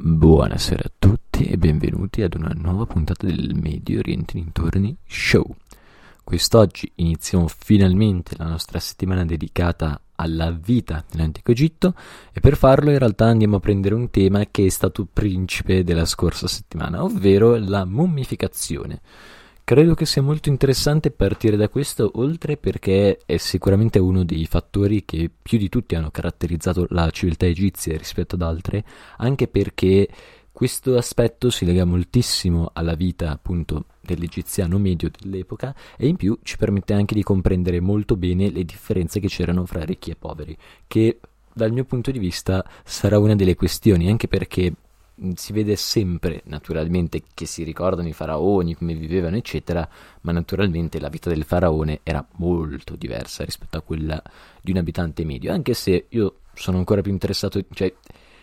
Buonasera a tutti e benvenuti ad una nuova puntata del Medio Oriente Dintorni Show. Quest'oggi iniziamo finalmente la nostra settimana dedicata alla vita nell'antico Egitto e per farlo in realtà andiamo a prendere un tema che è stato principe della scorsa settimana, ovvero la mummificazione. Credo che sia molto interessante partire da questo, oltre perché è sicuramente uno dei fattori che più di tutti hanno caratterizzato la civiltà egizia rispetto ad altre, anche perché questo aspetto si lega moltissimo alla vita appunto dell'egiziano medio dell'epoca e in più ci permette anche di comprendere molto bene le differenze che c'erano fra ricchi e poveri, che dal mio punto di vista sarà una delle questioni, anche perché si vede sempre naturalmente che si ricordano i faraoni, come vivevano, eccetera, ma naturalmente la vita del faraone era molto diversa rispetto a quella di un abitante medio, anche se io sono ancora più interessato, cioè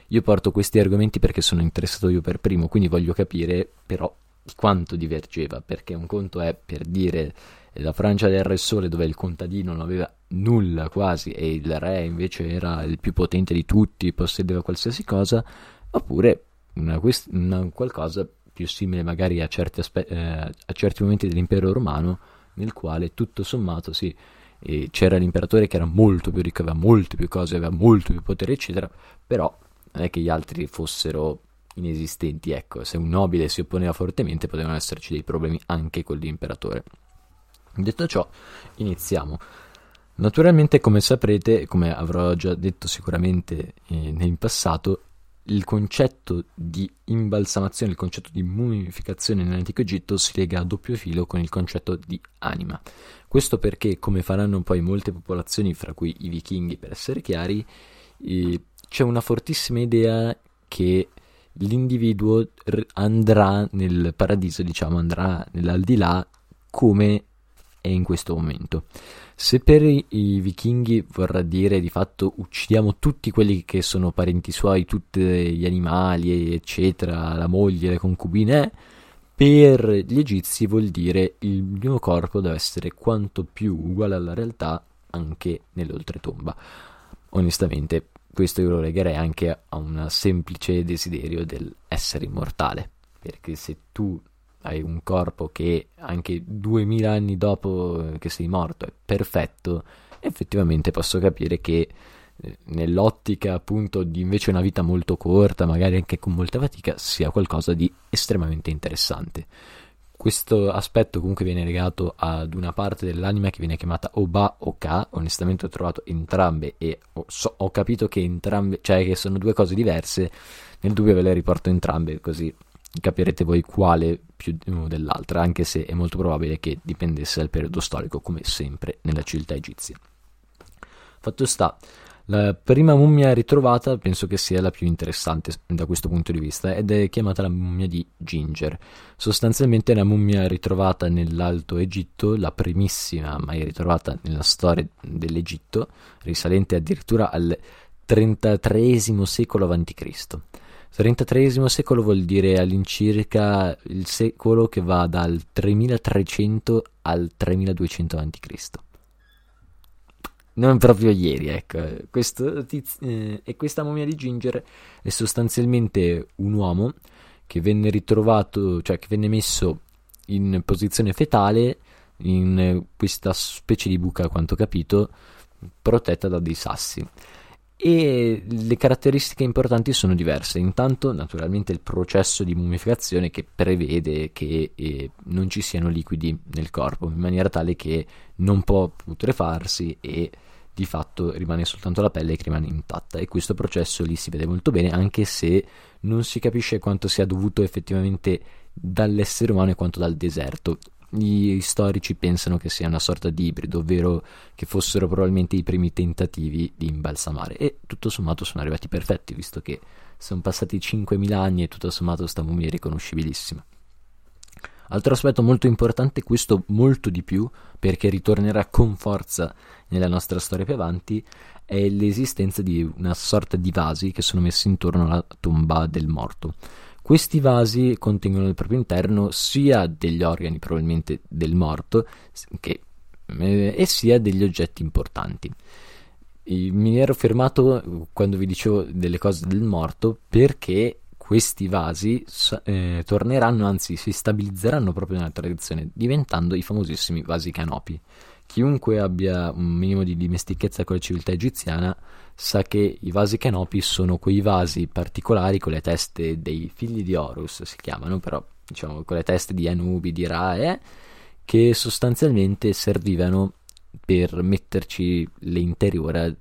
io porto questi argomenti perché sono interessato io per primo, quindi voglio capire però quanto divergeva, perché un conto è per dire la Francia del Re Sole dove il contadino non aveva nulla quasi e il re invece era il più potente di tutti, possedeva qualsiasi cosa, oppure una, una qualcosa più simile magari a certi, aspe- eh, a certi momenti dell'impero romano, nel quale tutto sommato sì, eh, c'era l'imperatore che era molto più ricco, aveva molte più cose, aveva molto più potere, eccetera, però non è che gli altri fossero inesistenti, ecco, se un nobile si opponeva fortemente potevano esserci dei problemi anche con l'imperatore. Detto ciò, iniziamo. Naturalmente, come saprete, come avrò già detto sicuramente eh, in passato, il concetto di imbalsamazione, il concetto di mummificazione nell'antico Egitto si lega a doppio filo con il concetto di anima. Questo perché, come faranno poi molte popolazioni, fra cui i vichinghi per essere chiari, eh, c'è una fortissima idea che l'individuo andrà nel paradiso, diciamo, andrà nell'aldilà come è in questo momento. Se per i, vichinghi vorrà dire di fatto uccidiamo tutti quelli che sono parenti suoi, tutti gli animali, eccetera, la moglie, le concubine, per gli egizi vuol dire il mio corpo deve essere quanto più uguale alla realtà anche nell'oltretomba. Onestamente, questo io lo legherei anche a un semplice desiderio dell'essere immortale, perché se tu hai un corpo che anche 2000 anni dopo che sei morto è perfetto, effettivamente posso capire che eh, nell'ottica appunto di invece una vita molto corta, magari anche con molta fatica, sia qualcosa di estremamente interessante. Questo aspetto comunque viene legato ad una parte dell'anima che viene chiamata Oba o Ka. Onestamente ho trovato entrambe e ho, so, ho capito che entrambe, cioè che sono due cose diverse. Nel dubbio ve le riporto entrambe così capirete voi quale più dell'altra, anche se è molto probabile che dipendesse dal periodo storico, come sempre nella civiltà egizia. Fatto sta, la prima mummia ritrovata penso che sia la più interessante da questo punto di vista ed è chiamata la mummia di Ginger. Sostanzialmente è una mummia ritrovata nell'Alto Egitto, la primissima mai ritrovata nella storia dell'Egitto, risalente addirittura al XXIII secolo a.C. 33 secolo vuol dire all'incirca il secolo che va dal 3300 al 3200 a.C. Non proprio ieri, ecco. Tiz- eh, e questa momia di Ginger è sostanzialmente un uomo che venne ritrovato, cioè che venne messo in posizione fetale in questa specie di buca, a quanto capito, protetta da dei sassi e le caratteristiche importanti sono diverse. Intanto, naturalmente, il processo di mummificazione che prevede che eh, non ci siano liquidi nel corpo in maniera tale che non può putrefarsi e di fatto rimane soltanto la pelle che rimane intatta e questo processo lì si vede molto bene anche se non si capisce quanto sia dovuto effettivamente dall'essere umano e quanto dal deserto gli storici pensano che sia una sorta di ibrido, ovvero che fossero probabilmente i primi tentativi di imbalsamare e tutto sommato sono arrivati perfetti, visto che sono passati 5.000 anni e tutto sommato sta mummia è riconoscibilissima. Altro aspetto molto importante, questo molto di più, perché ritornerà con forza nella nostra storia più avanti, è l'esistenza di una sorta di vasi che sono messi intorno alla tomba del morto. Questi vasi contengono al proprio interno sia degli organi probabilmente del morto che, eh, e sia degli oggetti importanti. Mi ero fermato quando vi dicevo delle cose del morto perché questi vasi eh, torneranno, anzi si stabilizzeranno proprio nella tradizione, diventando i famosissimi vasi canopi. Chiunque abbia un minimo di dimestichezza con la civiltà egiziana sa che i vasi canopi sono quei vasi particolari con le teste dei figli di Horus, si chiamano, però diciamo con le teste di Anubi, di Ra, eh, che sostanzialmente servivano per metterci le intere ore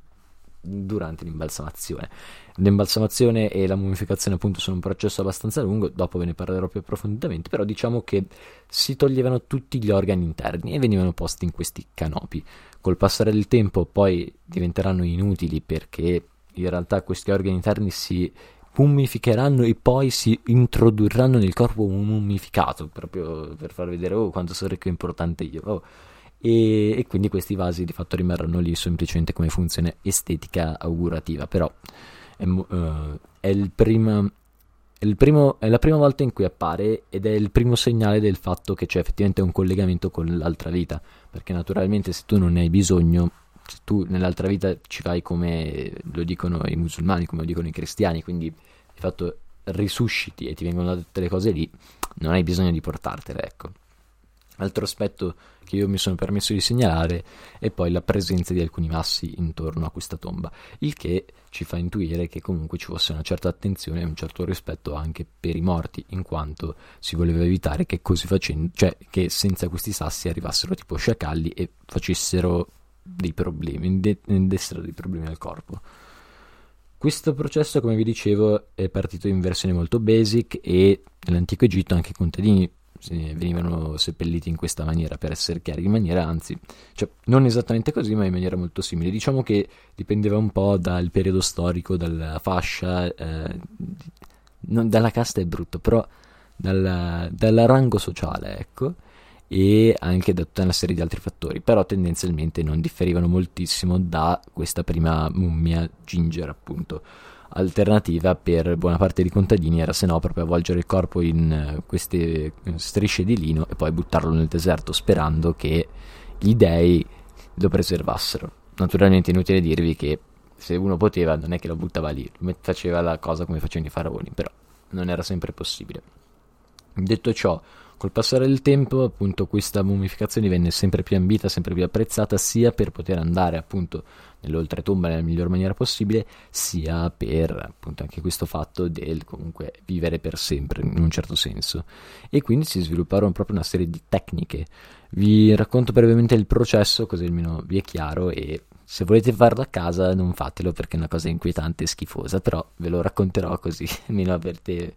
durante l'imbalsamazione. L'imbalsamazione e la mummificazione appunto sono un processo abbastanza lungo, dopo ve ne parlerò più approfonditamente, però diciamo che si toglievano tutti gli organi interni e venivano posti in questi canopi. Col passare del tempo poi diventeranno inutili perché in realtà questi organi interni si mummificheranno e poi si introdurranno nel corpo mummificato, proprio per far vedere oh, quanto sono ricco e importante io. Oh e, e, quindi questi vasi di fatto rimarranno lì semplicemente come funzione estetica augurativa, però è, uh, è, il prima, primo, è la prima volta in cui appare ed è il primo segnale del fatto che c'è effettivamente un collegamento con l'altra vita, perché naturalmente se tu non ne hai bisogno, se tu nell'altra vita ci vai come lo dicono i musulmani, come lo dicono i cristiani, quindi di fatto risusciti e ti vengono date tutte le cose lì, non hai bisogno di portartele, ecco. Altro aspetto che io mi sono permesso di segnalare è poi la presenza di alcuni massi intorno a questa tomba, il che ci fa intuire che comunque ci fosse una certa attenzione e un certo rispetto anche per i morti, in quanto si voleva evitare che così facendo, cioè che senza questi sassi arrivassero tipo sciacalli e facessero dei problemi, dessero dei problemi al corpo. Questo processo, come vi dicevo, è partito in versione molto basic e nell'antico Egitto anche i contadini venivano seppelliti in questa maniera, per essere chiari, in maniera anzi, cioè, non esattamente così, ma in maniera molto simile. Diciamo che dipendeva un po' dal periodo storico, dalla fascia, eh, non, dalla casta è brutto, però dal, dal rango sociale, ecco, e anche da tutta una serie di altri fattori, però tendenzialmente non differivano moltissimo da questa prima mummia Ginger, appunto alternativa per buona parte dei contadini era se no proprio avvolgere il corpo in eh, queste strisce di lino e poi buttarlo nel deserto sperando che gli dei lo preservassero. Naturalmente inutile dirvi che se uno poteva non è che lo buttava lì, faceva la cosa come facevano i faraoni, però non era sempre possibile. Detto ciò, Col passare del tempo, appunto, questa mummificazione divenne sempre più ambita, sempre più apprezzata, sia per poter andare, appunto, nell'oltretomba nella miglior maniera possibile, sia per, appunto, anche questo fatto del comunque vivere per sempre, in un certo senso. E quindi si svilupparono proprio una serie di tecniche. Vi racconto brevemente il processo, così almeno vi è chiaro e se volete farlo a casa non fatelo perché è una cosa inquietante e schifosa, però ve lo racconterò così almeno avete,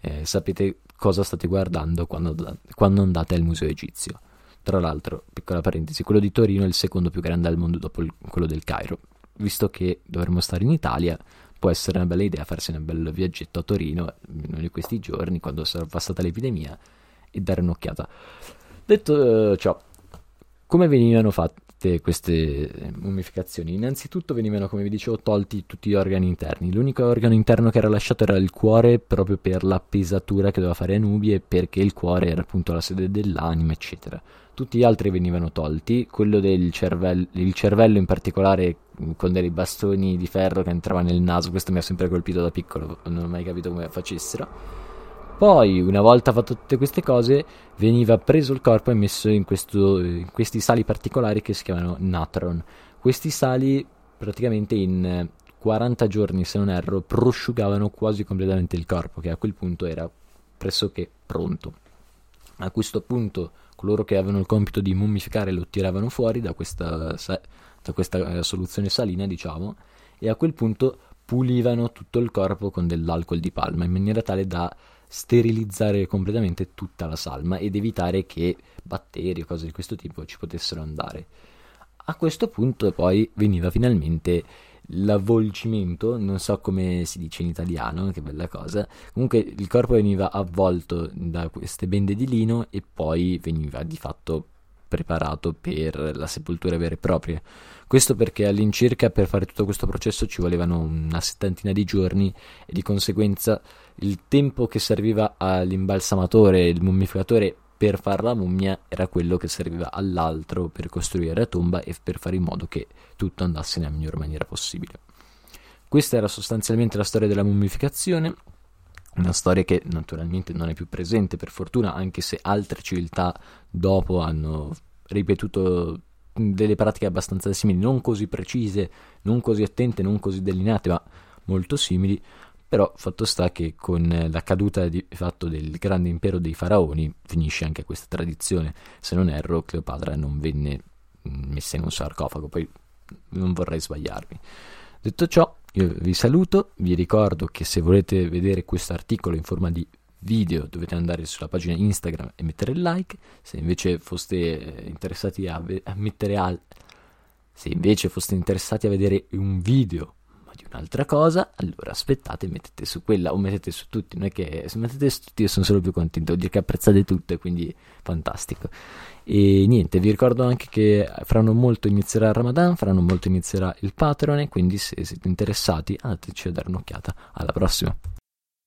eh, sapete cosa state guardando quando, quando andate al museo egizio. Tra l'altro, piccola parentesi, quello di Torino è il secondo più grande al mondo dopo il, quello del Cairo. Visto che dovremmo stare in Italia, può essere una bella idea farsi un bel viaggetto a Torino in uno di questi giorni, quando sarà passata l'epidemia, e dare un'occhiata. Detto uh, ciò, come venivano fatti? Fatte queste mummificazioni? Innanzitutto venivano, come vi dicevo, tolti tutti gli organi interni. L'unico organo interno che era lasciato era il cuore, proprio per la pesatura che doveva fare Anubi e perché il cuore era appunto la sede dell'anima, eccetera. Tutti gli altri venivano tolti, quello del cervello, il cervello in particolare con dei bastoni di ferro che entrava nel naso, questo mi ha sempre colpito da piccolo, non ho mai capito come facessero poi, una volta fatto tutte queste cose, veniva preso il corpo e messo in, questo, in questi sali particolari che si chiamano natron. Questi sali, praticamente in 40 giorni, se non erro, prosciugavano quasi completamente il corpo, che a quel punto era pressoché pronto. A questo punto coloro che avevano il compito di mummificare lo tiravano fuori da questa, da questa eh, soluzione salina, diciamo, e a quel punto pulivano tutto il corpo con dell'alcol di palma in maniera tale da sterilizzare completamente tutta la salma ed evitare che batteri o cose di questo tipo ci potessero andare. A questo punto poi veniva finalmente l'avvolgimento, non so come si dice in italiano, che bella cosa. Comunque il corpo veniva avvolto da queste bende di lino e poi veniva di fatto preparato per la sepoltura vera e propria. Questo perché all'incirca per fare tutto questo processo ci volevano una settantina di giorni e di conseguenza il tempo che serviva all'imbalsamatore, il mummificatore per fare la mummia era quello che serviva all'altro per costruire la tomba e per fare in modo che tutto andasse nella miglior maniera possibile. Questa era sostanzialmente la storia della mummificazione, una storia che naturalmente non è più presente per fortuna, anche se altre civiltà dopo hanno ripetuto delle pratiche abbastanza simili, non così precise, non così attente, non così delineate, ma molto simili. Però fatto sta che con la caduta di fatto del grande impero dei faraoni finisce anche questa tradizione. Se non erro, Cleopatra non venne messa in un sarcofago, poi non vorrei sbagliarmi. Detto ciò, io vi saluto, vi ricordo che se volete vedere questo articolo in forma di video dovete andare sulla pagina Instagram e mettere il like, se invece foste eh, interessati a, ve- a mettere al... se invece foste interessati a vedere un video un'altra cosa, allora aspettate mettete su quella o mettete su tutti. Non è che se mettete su tutti io sono solo più contento, dire che apprezzate tutte, quindi fantastico. E niente, vi ricordo anche che fra non molto inizierà il Ramadan, fra non molto inizierà il Patreon, quindi se siete interessati andateci a dare un'occhiata. Alla prossima!